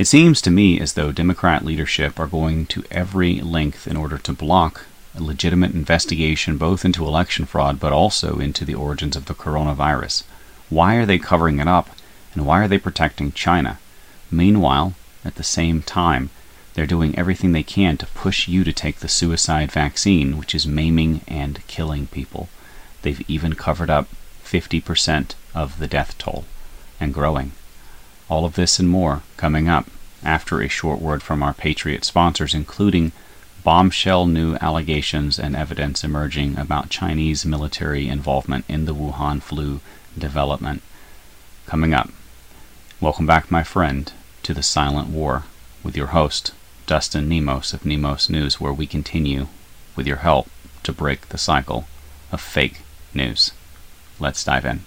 It seems to me as though Democrat leadership are going to every length in order to block a legitimate investigation both into election fraud but also into the origins of the coronavirus. Why are they covering it up and why are they protecting China? Meanwhile, at the same time, they're doing everything they can to push you to take the suicide vaccine, which is maiming and killing people. They've even covered up 50% of the death toll and growing. All of this and more coming up after a short word from our Patriot sponsors, including bombshell new allegations and evidence emerging about Chinese military involvement in the Wuhan flu development. Coming up. Welcome back, my friend, to the Silent War with your host, Dustin Nemos of Nemos News, where we continue, with your help, to break the cycle of fake news. Let's dive in.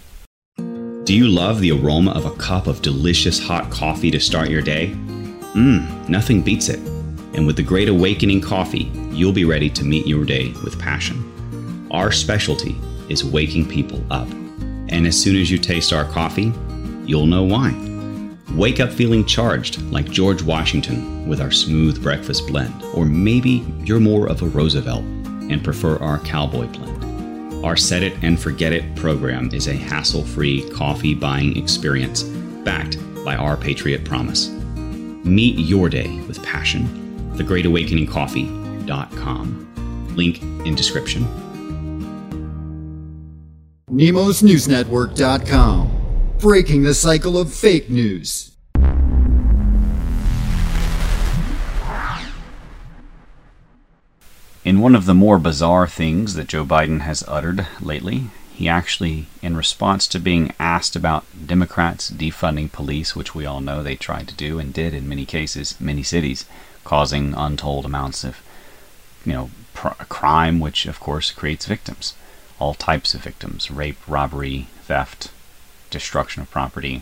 Do you love the aroma of a cup of delicious hot coffee to start your day? Mmm, nothing beats it. And with the Great Awakening coffee, you'll be ready to meet your day with passion. Our specialty is waking people up. And as soon as you taste our coffee, you'll know why. Wake up feeling charged like George Washington with our smooth breakfast blend. Or maybe you're more of a Roosevelt and prefer our cowboy blend. Our Set It and Forget It program is a hassle free coffee buying experience backed by our Patriot Promise. Meet your day with passion. TheGreatAwakeningCoffee.com. Link in description. NemosNewsNetwork.com. Breaking the cycle of fake news. In one of the more bizarre things that Joe Biden has uttered lately, he actually, in response to being asked about Democrats defunding police, which we all know they tried to do and did in many cases, many cities, causing untold amounts of, you know, pr- crime, which of course creates victims, all types of victims: rape, robbery, theft, destruction of property,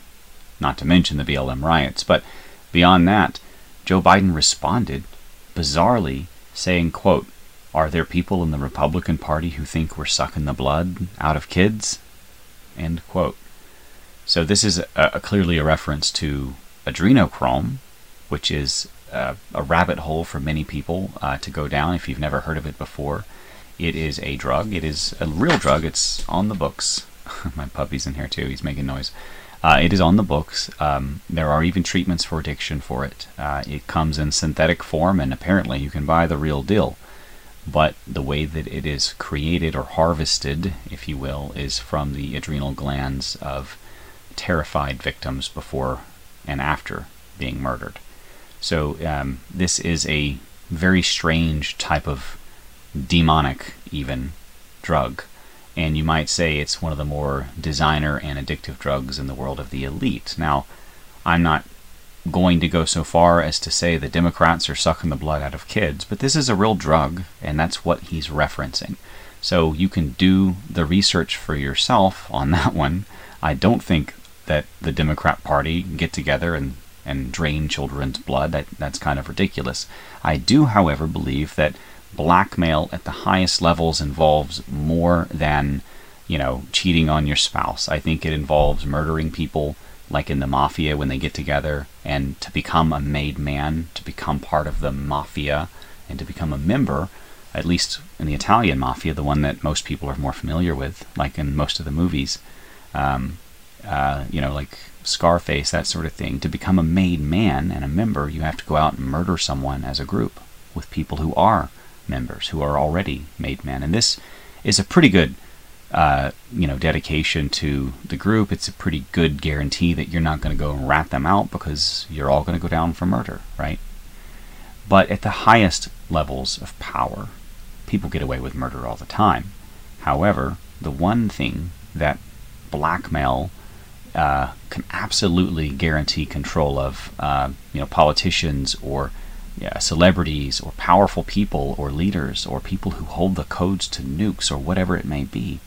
not to mention the BLM riots. But beyond that, Joe Biden responded bizarrely, saying, "quote." Are there people in the Republican Party who think we're sucking the blood out of kids? End quote. So this is a, a clearly a reference to adrenochrome, which is uh, a rabbit hole for many people uh, to go down if you've never heard of it before. It is a drug. It is a real drug. It's on the books. My puppy's in here too. He's making noise. Uh, it is on the books. Um, there are even treatments for addiction for it. Uh, it comes in synthetic form, and apparently you can buy the real deal but the way that it is created or harvested, if you will, is from the adrenal glands of terrified victims before and after being murdered. So um, this is a very strange type of demonic, even drug. And you might say it's one of the more designer and addictive drugs in the world of the elite. Now, I'm not going to go so far as to say the Democrats are sucking the blood out of kids, but this is a real drug, and that's what he's referencing. So you can do the research for yourself on that one. I don't think that the Democrat Party get together and, and drain children's blood. That, that's kind of ridiculous. I do, however, believe that blackmail at the highest levels involves more than, you know, cheating on your spouse. I think it involves murdering people like in the mafia when they get together and to become a made man, to become part of the mafia, and to become a member, at least in the Italian mafia, the one that most people are more familiar with, like in most of the movies, um, uh, you know, like Scarface, that sort of thing. To become a made man and a member, you have to go out and murder someone as a group with people who are members, who are already made men. And this is a pretty good uh, you know, dedication to the group, it's a pretty good guarantee that you're not going to go and rat them out because you're all going to go down for murder, right? But at the highest levels of power, people get away with murder all the time. However, the one thing that blackmail uh, can absolutely guarantee control of, uh, you know, politicians or yeah, celebrities or powerful people or leaders or people who hold the codes to nukes or whatever it may be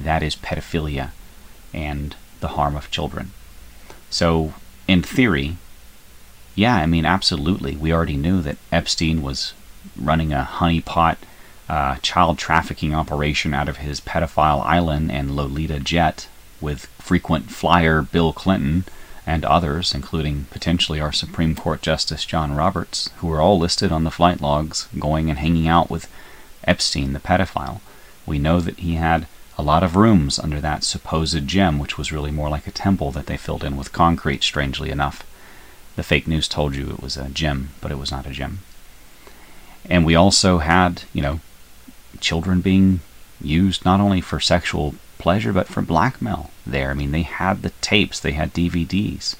that is pedophilia and the harm of children. So, in theory, yeah, I mean, absolutely. We already knew that Epstein was running a honeypot uh, child trafficking operation out of his pedophile island and Lolita jet with frequent flyer Bill Clinton and others, including potentially our Supreme Court Justice John Roberts, who are all listed on the flight logs going and hanging out with Epstein, the pedophile. We know that he had a lot of rooms under that supposed gym, which was really more like a temple that they filled in with concrete, strangely enough. The fake news told you it was a gym, but it was not a gym. And we also had, you know, children being used not only for sexual pleasure, but for blackmail there. I mean, they had the tapes, they had DVDs.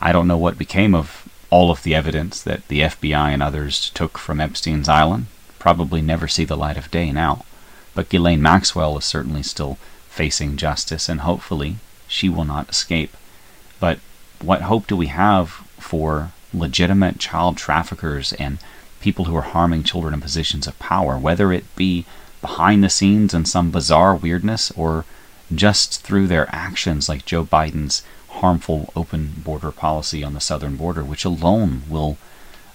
I don't know what became of all of the evidence that the FBI and others took from Epstein's Island. Probably never see the light of day now. But Ghislaine Maxwell is certainly still facing justice, and hopefully she will not escape. But what hope do we have for legitimate child traffickers and people who are harming children in positions of power, whether it be behind the scenes in some bizarre weirdness or just through their actions, like Joe Biden's harmful open border policy on the southern border, which alone will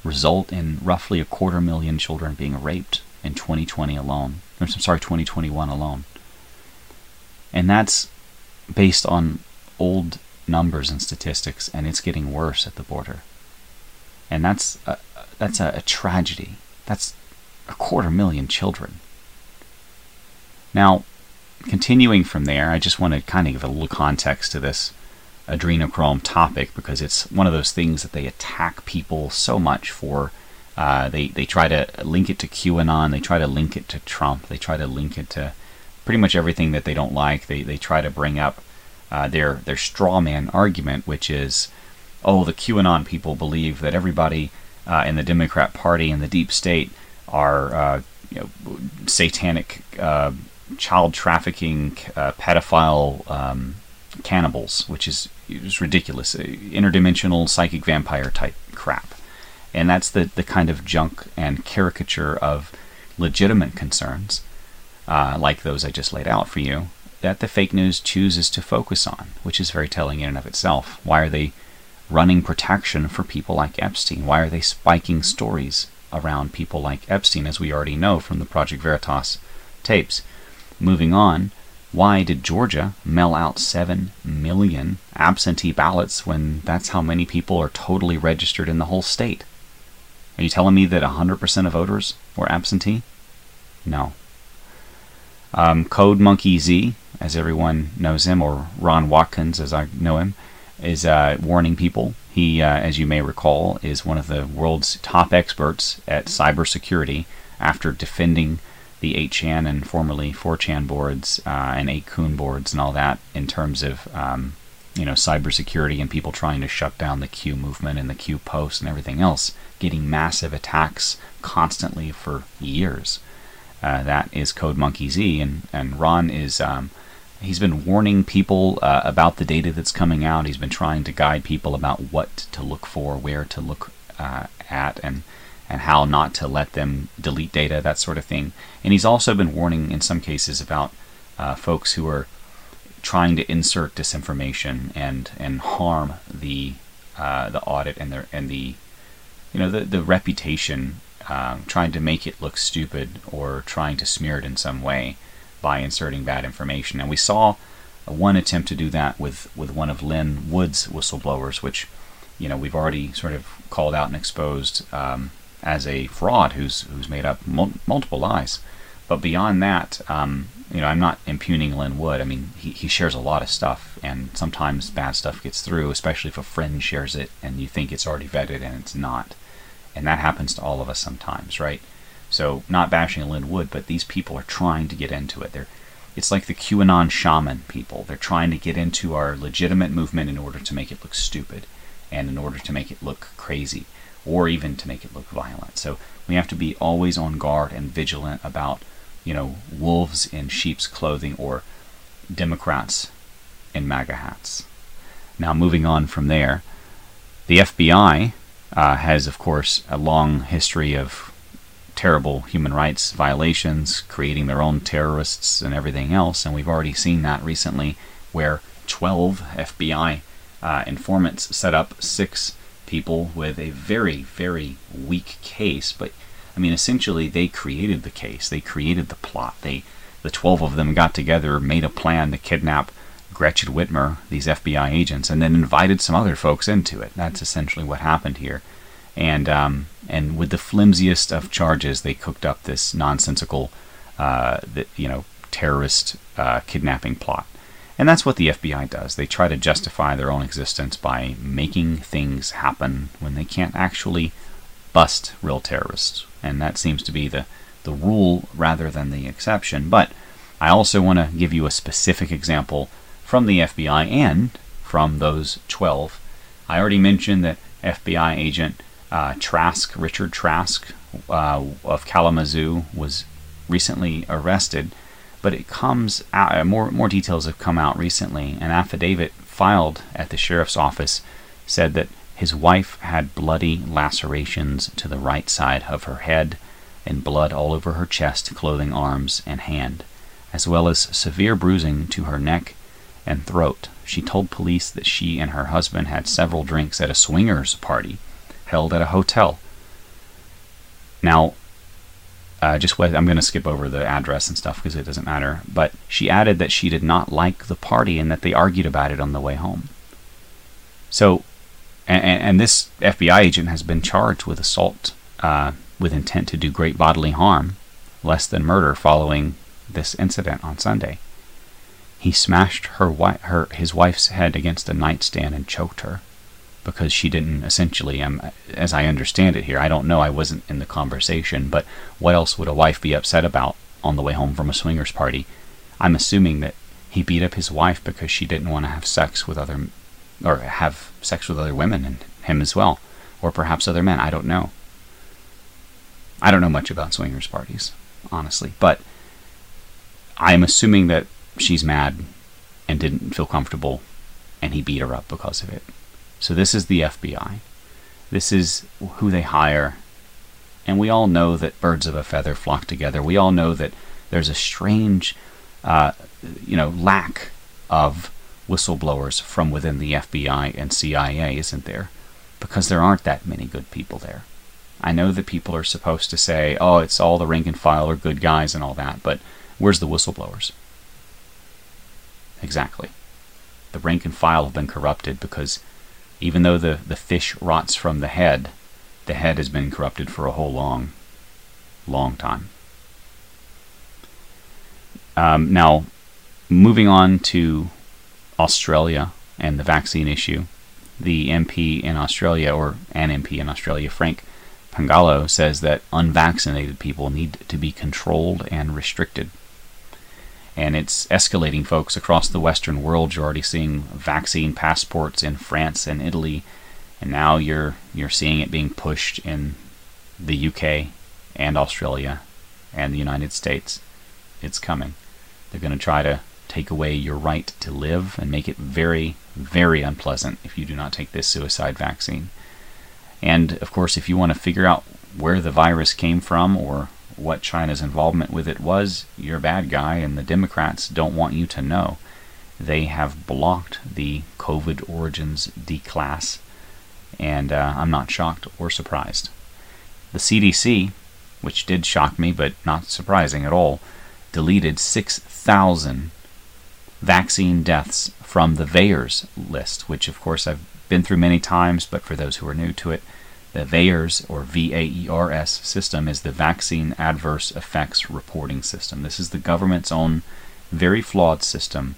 result in roughly a quarter million children being raped in 2020 alone. I'm sorry, 2021 alone. And that's based on old numbers and statistics, and it's getting worse at the border. And that's a, that's a, a tragedy. That's a quarter million children. Now, continuing from there, I just want to kind of give a little context to this adrenochrome topic because it's one of those things that they attack people so much for. Uh, they they try to link it to QAnon. They try to link it to Trump. They try to link it to pretty much everything that they don't like. They they try to bring up uh, their their straw man argument, which is, oh, the QAnon people believe that everybody uh, in the Democrat Party and the deep state are uh, you know, satanic uh, child trafficking, uh, pedophile um, cannibals, which is, is ridiculous. Interdimensional psychic vampire type crap. And that's the, the kind of junk and caricature of legitimate concerns, uh, like those I just laid out for you, that the fake news chooses to focus on, which is very telling in and of itself. Why are they running protection for people like Epstein? Why are they spiking stories around people like Epstein, as we already know from the Project Veritas tapes? Moving on, why did Georgia mail out 7 million absentee ballots when that's how many people are totally registered in the whole state? Are you telling me that 100% of voters were absentee? No. Um, Code Monkey Z, as everyone knows him, or Ron Watkins, as I know him, is uh, warning people. He, uh, as you may recall, is one of the world's top experts at cybersecurity after defending the 8chan and formerly 4chan boards uh, and 8kun boards and all that in terms of um, you know cybersecurity and people trying to shut down the Q movement and the Q post and everything else, getting massive attacks constantly for years. Uh, that is Code Monkey Z, and and Ron is. Um, he's been warning people uh, about the data that's coming out. He's been trying to guide people about what to look for, where to look uh, at, and and how not to let them delete data, that sort of thing. And he's also been warning in some cases about uh, folks who are trying to insert disinformation and and harm the uh, the audit and the and the you know the the reputation, um, trying to make it look stupid or trying to smear it in some way by inserting bad information. And we saw one attempt to do that with with one of Lin Wood's whistleblowers, which you know we've already sort of called out and exposed um, as a fraud who's who's made up mul- multiple lies. But beyond that, um, you know, I'm not impugning Lin Wood. I mean, he, he shares a lot of stuff, and sometimes bad stuff gets through, especially if a friend shares it and you think it's already vetted and it's not. And that happens to all of us sometimes, right? So, not bashing Lin Wood, but these people are trying to get into it. They're, it's like the QAnon shaman people. They're trying to get into our legitimate movement in order to make it look stupid and in order to make it look crazy or even to make it look violent. So we have to be always on guard and vigilant about, you know, wolves in sheep's clothing or Democrats in MAGA hats. Now, moving on from there, the FBI uh, has, of course, a long history of terrible human rights violations, creating their own terrorists and everything else, and we've already seen that recently where 12 FBI uh, informants set up six people with a very, very weak case. But I mean, essentially, they created the case. They created the plot. They, the twelve of them, got together, made a plan to kidnap Gretchen Whitmer, these FBI agents, and then invited some other folks into it. That's essentially what happened here. And um, and with the flimsiest of charges, they cooked up this nonsensical, uh, the, you know, terrorist uh, kidnapping plot. And that's what the FBI does. They try to justify their own existence by making things happen when they can't actually bust real terrorists. And that seems to be the, the rule rather than the exception. But I also want to give you a specific example from the FBI and from those 12. I already mentioned that FBI agent uh, Trask, Richard Trask uh, of Kalamazoo, was recently arrested but it comes out, uh, more more details have come out recently. An affidavit filed at the sheriff's office said that his wife had bloody lacerations to the right side of her head and blood all over her chest, clothing, arms, and hand, as well as severe bruising to her neck and throat. She told police that she and her husband had several drinks at a swingers party held at a hotel. Now, uh, just what I'm going to skip over the address and stuff because it doesn't matter. But she added that she did not like the party and that they argued about it on the way home. So, and, and this FBI agent has been charged with assault uh, with intent to do great bodily harm, less than murder, following this incident on Sunday. He smashed her, wi- her his wife's head against a nightstand and choked her because she didn't essentially um, as i understand it here i don't know i wasn't in the conversation but what else would a wife be upset about on the way home from a swingers party i'm assuming that he beat up his wife because she didn't want to have sex with other or have sex with other women and him as well or perhaps other men i don't know i don't know much about swingers parties honestly but i'm assuming that she's mad and didn't feel comfortable and he beat her up because of it so this is the FBI. This is who they hire. And we all know that birds of a feather flock together. We all know that there's a strange, uh, you know, lack of whistleblowers from within the FBI and CIA, isn't there? Because there aren't that many good people there. I know that people are supposed to say, oh, it's all the rank and file or good guys and all that, but where's the whistleblowers? Exactly. The rank and file have been corrupted because even though the, the fish rots from the head, the head has been corrupted for a whole long, long time. Um, now, moving on to Australia and the vaccine issue, the MP in Australia, or an MP in Australia, Frank Pangallo, says that unvaccinated people need to be controlled and restricted and it's escalating, folks, across the Western world. You're already seeing vaccine passports in France and Italy, and now you're you're seeing it being pushed in the UK and Australia and the United States. It's coming. They're going to try to take away your right to live and make it very, very unpleasant if you do not take this suicide vaccine. And of course, if you want to figure out where the virus came from or what China's involvement with it was, you're a bad guy, and the Democrats don't want you to know. They have blocked the COVID origins declass, and uh, I'm not shocked or surprised. The CDC, which did shock me but not surprising at all, deleted 6,000 vaccine deaths from the VAERS list, which of course I've been through many times, but for those who are new to it, the VAERS, or VAERS system, is the Vaccine Adverse Effects Reporting System. This is the government's own very flawed system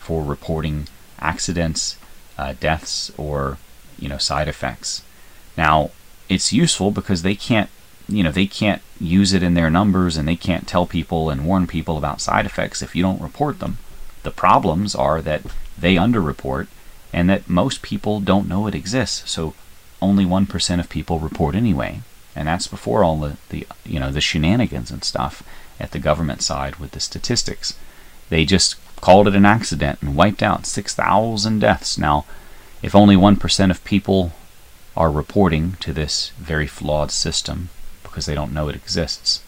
for reporting accidents, uh, deaths, or you know side effects. Now, it's useful because they can't you know they can't use it in their numbers and they can't tell people and warn people about side effects if you don't report them. The problems are that they underreport and that most people don't know it exists. So only 1% of people report anyway. And that's before all the, the you know the shenanigans and stuff at the government side with the statistics. They just called it an accident and wiped out 6,000 deaths. Now, if only 1% of people are reporting to this very flawed system because they don't know it exists,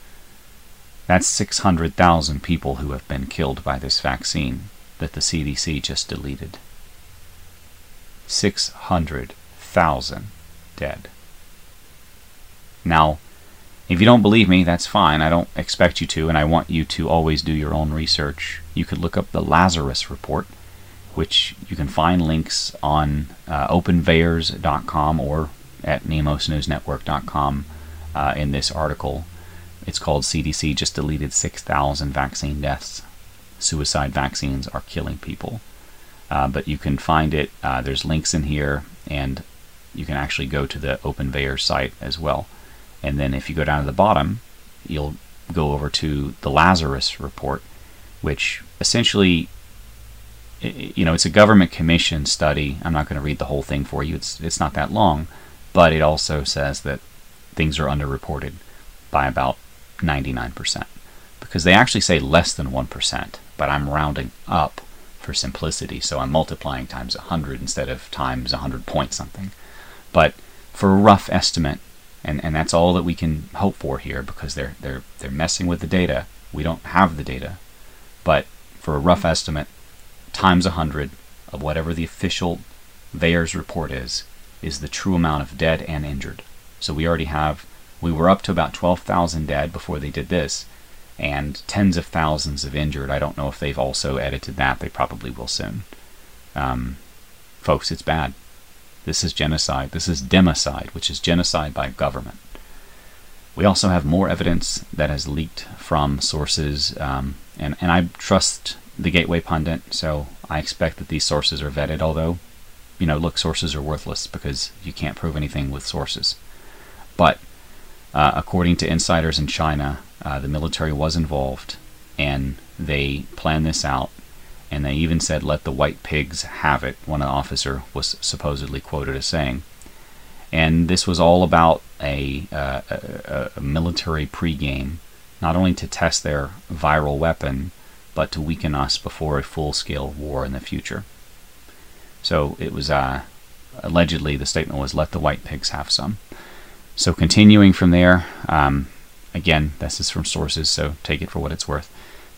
that's 600,000 people who have been killed by this vaccine that the CDC just deleted. 600,000 dead. Now, if you don't believe me, that's fine. I don't expect you to, and I want you to always do your own research. You could look up the Lazarus Report. which you can find links on uh, openvaers.com or at nemosnewsnetwork.com uh, in this article. It's called CDC just deleted 6,000 vaccine deaths. Suicide vaccines are killing people. Uh, but you can find it. Uh, there's links in here, and you can actually go to the OpenVAERS site as well. And then if you go down to the bottom, you'll go over to the Lazarus report, which essentially, you know, it's a government commission study. I'm not going to read the whole thing for you. It's it's not that long, but it also says that things are underreported by about 99% because they actually say less than 1%, but I'm rounding up for simplicity, so I'm multiplying times 100 instead of times 100 point something. But for a rough estimate, and, and that's all that we can hope for here because they're they're they're messing with the data. We don't have the data, but for a rough estimate, times 100 of whatever the official VAERS report is, is the true amount of dead and injured. So we already have, we were up to about 12,000 dead before they did this, and tens of thousands of injured. I don't know if they've also edited that. They probably will soon. Um, folks, it's bad. This is genocide. This is democide, which is genocide by government. We also have more evidence that has leaked from sources, um, and, and I trust the Gateway Pundit, so I expect that these sources are vetted, although, you know, look, sources are worthless because you can't prove anything with sources. But uh, according to insiders in China, uh, the military was involved and they planned this out and they even said, let the white pigs have it, one officer was supposedly quoted as saying. And this was all about a, uh, a, a military pregame, not only to test their viral weapon, but to weaken us before a full scale war in the future. So it was uh, allegedly the statement was, let the white pigs have some. So continuing from there, um, again, this is from sources, so take it for what it's worth.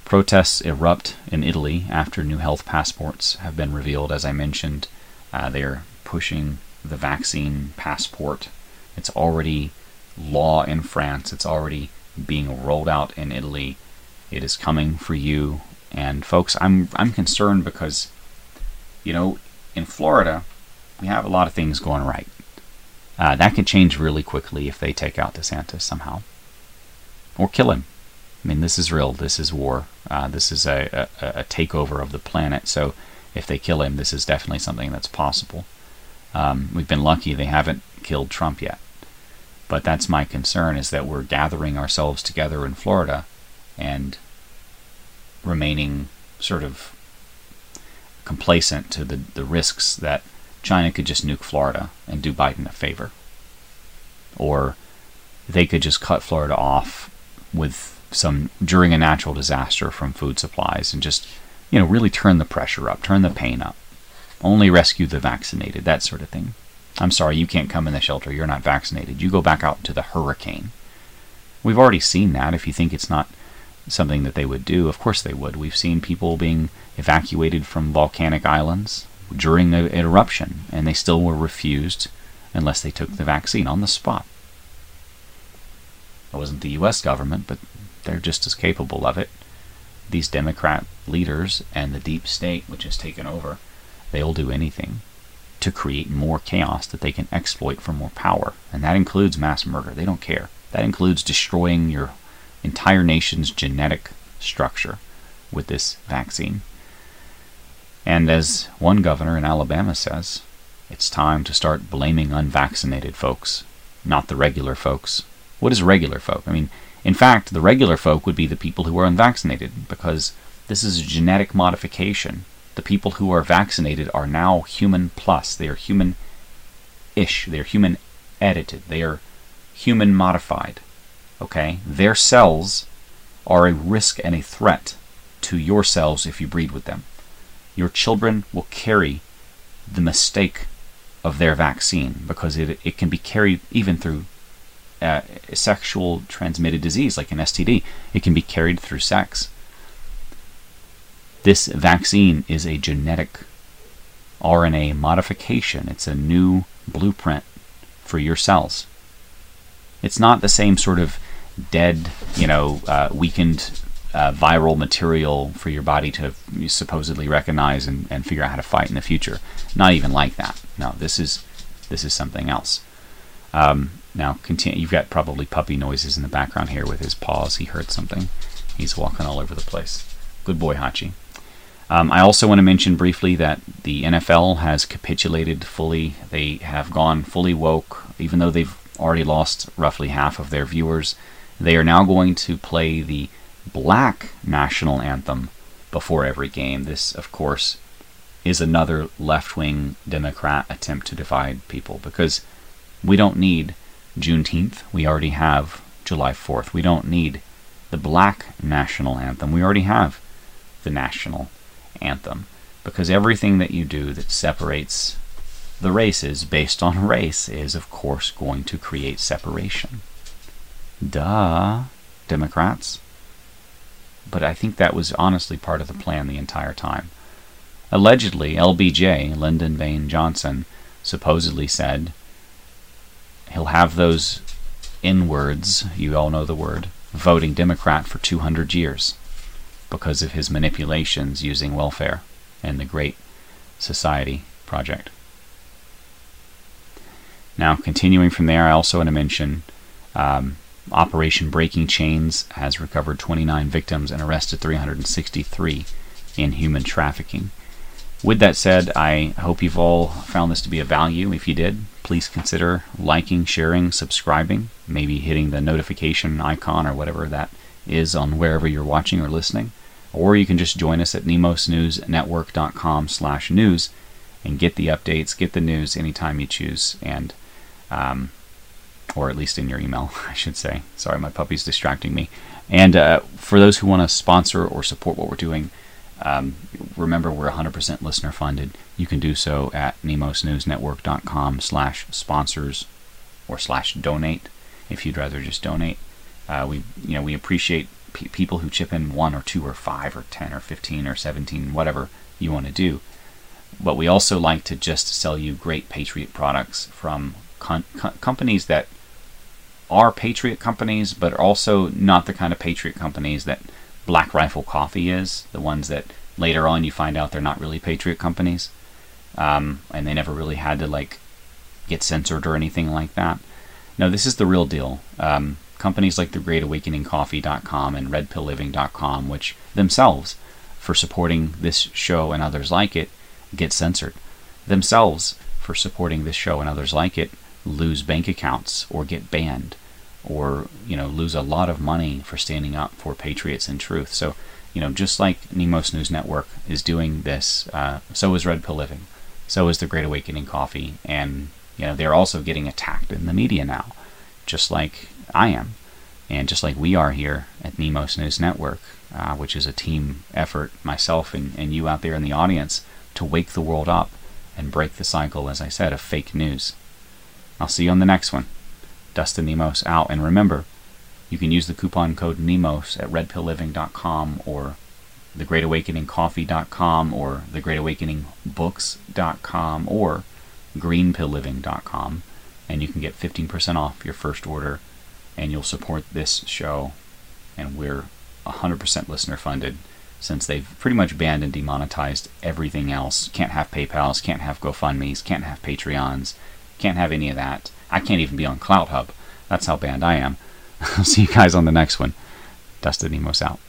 Protests erupt in Italy after new health passports have been revealed. As I mentioned, uh, they're pushing the vaccine passport. It's already law in France. It's already being rolled out in Italy. It is coming for you. And folks, I'm I'm concerned because, you know, in Florida, we have a lot of things going right. Uh, that could change really quickly if they take out DeSantis somehow, or kill him. I mean, this is real. This is war. Uh, this is a, a, a, takeover of the planet. So, if they kill him, this is definitely something that's possible. Um, we've been lucky they haven't killed Trump yet, but that's my concern: is that we're gathering ourselves together in Florida, and remaining sort of complacent to the the risks that China could just nuke Florida and do Biden a favor. Or they could just cut Florida off with some during a natural disaster from food supplies and just, you know, really turn the pressure up, turn the pain up. Only rescue the vaccinated, that sort of thing. I'm sorry, you can't come in the shelter. You're not vaccinated. You go back out to the hurricane. We've already seen that. If you think it's not something that they would do, of course they would. We've seen people being evacuated from volcanic islands during an eruption, and they still were refused unless they took the vaccine on the spot. It wasn't the US government, but they're just as capable of it. These Democrat leaders and the deep state, which has taken over, they'll do anything to create more chaos that they can exploit for more power. And that includes mass murder. They don't care. That includes destroying your entire nation's genetic structure with this vaccine. And as one governor in Alabama says, it's time to start blaming unvaccinated folks, not the regular folks. What is regular folk? I mean, in fact, the regular folk would be the people who are unvaccinated, because this is a genetic modification. The people who are vaccinated are now human plus. They are human ish. They are human edited. They are human modified. Okay? Their cells are a risk and a threat to your cells if you breed with them your children will carry the mistake of their vaccine because it, it can be carried even through uh, sexual transmitted disease like an STD. It can be carried through sex. This vaccine is a genetic RNA modification. It's a new blueprint for your cells. It's not the same sort of dead, you know, uh, weakened uh, viral material for your body to supposedly recognize and, and figure out how to fight in the future. Not even like that. No, this is this is something else. Um, now, continue. You've got probably puppy noises in the background here with his paws. He heard something. He's walking all over the place. Good boy, Hachi. Um, I also want to mention briefly that the NFL has capitulated fully. They have gone fully woke, even though they've already lost roughly half of their viewers. They are now going to play the black national anthem before every game. This, of course, is another left wing Democrat attempt to divide people because we don't need Juneteenth. We already have July 4th. We don't need the black national anthem. We already have the national anthem because everything that you do that separates the races based on race is, of course, going to create separation. Duh, Democrats. But I think that was honestly part of the plan the entire time. Allegedly, LBJ, Lyndon Baines Johnson, supposedly said he'll have those N words, you all know the word, voting Democrat for 200 years because of his manipulations using welfare and the Great Society Project. Now, continuing from there, I also want to mention um, Operation Breaking Chains has recovered 29 victims and arrested 363 in human trafficking. With that said, I hope you've all found this to be of value. If you did, please consider liking, sharing, subscribing, maybe hitting the notification icon or whatever that is on wherever you're watching or listening. Or you can just join us at nemosnewsnetwork.com slash news and get the updates, get the news anytime you choose. And um, or at least in your email, I should say. Sorry, my puppy's distracting me. And uh, for those who want to sponsor or support what we're doing, um, remember we're 100% listener funded. You can do so at nemosnewsnetwork.com slash sponsors or slash donate if you'd rather just donate. Uh, we, you know, we appreciate pe- people who chip in one or two or five or 10 or 15 or 17, whatever you want to do. But we also like to just sell you great Patriot products from con- com- companies that are Patriot companies, but are also not the kind of Patriot companies that Black Rifle Coffee is. The ones that later on you find out they're not really Patriot companies, um, and they never really had to like get censored or anything like that. No, this is the real deal. Um, companies like the GreatAwakeningCoffee.com and RedPillLiving.com, which themselves, for supporting this show and others like it, get censored. Themselves, for supporting this show and others like it, lose bank accounts or get banned or you know lose a lot of money for standing up for patriots and truth so you know just like nemos news network is doing this uh, so is red pill living so is the great awakening coffee and you know they're also getting attacked in the media now just like i am and just like we are here at nemos news network uh, which is a team effort myself and, and you out there in the audience to wake the world up and break the cycle as i said of fake news I'll see you on the next one. Dustin Nemos out. And remember, you can use the coupon code NEMOS at redpillliving.com or thegreatawakeningcoffee.com or thegreatawakeningbooks.com or greenpillliving.com and you can get 15% off your first order and you'll support this show and we're 100% listener funded since they've pretty much banned and demonetized everything else. Can't have PayPal's, can't have GoFundMe's, can't have Patreons, can't have any of that. I can't even be on CloutHub. That's how banned I am. I'll see you guys on the next one. Dustin Nemos out.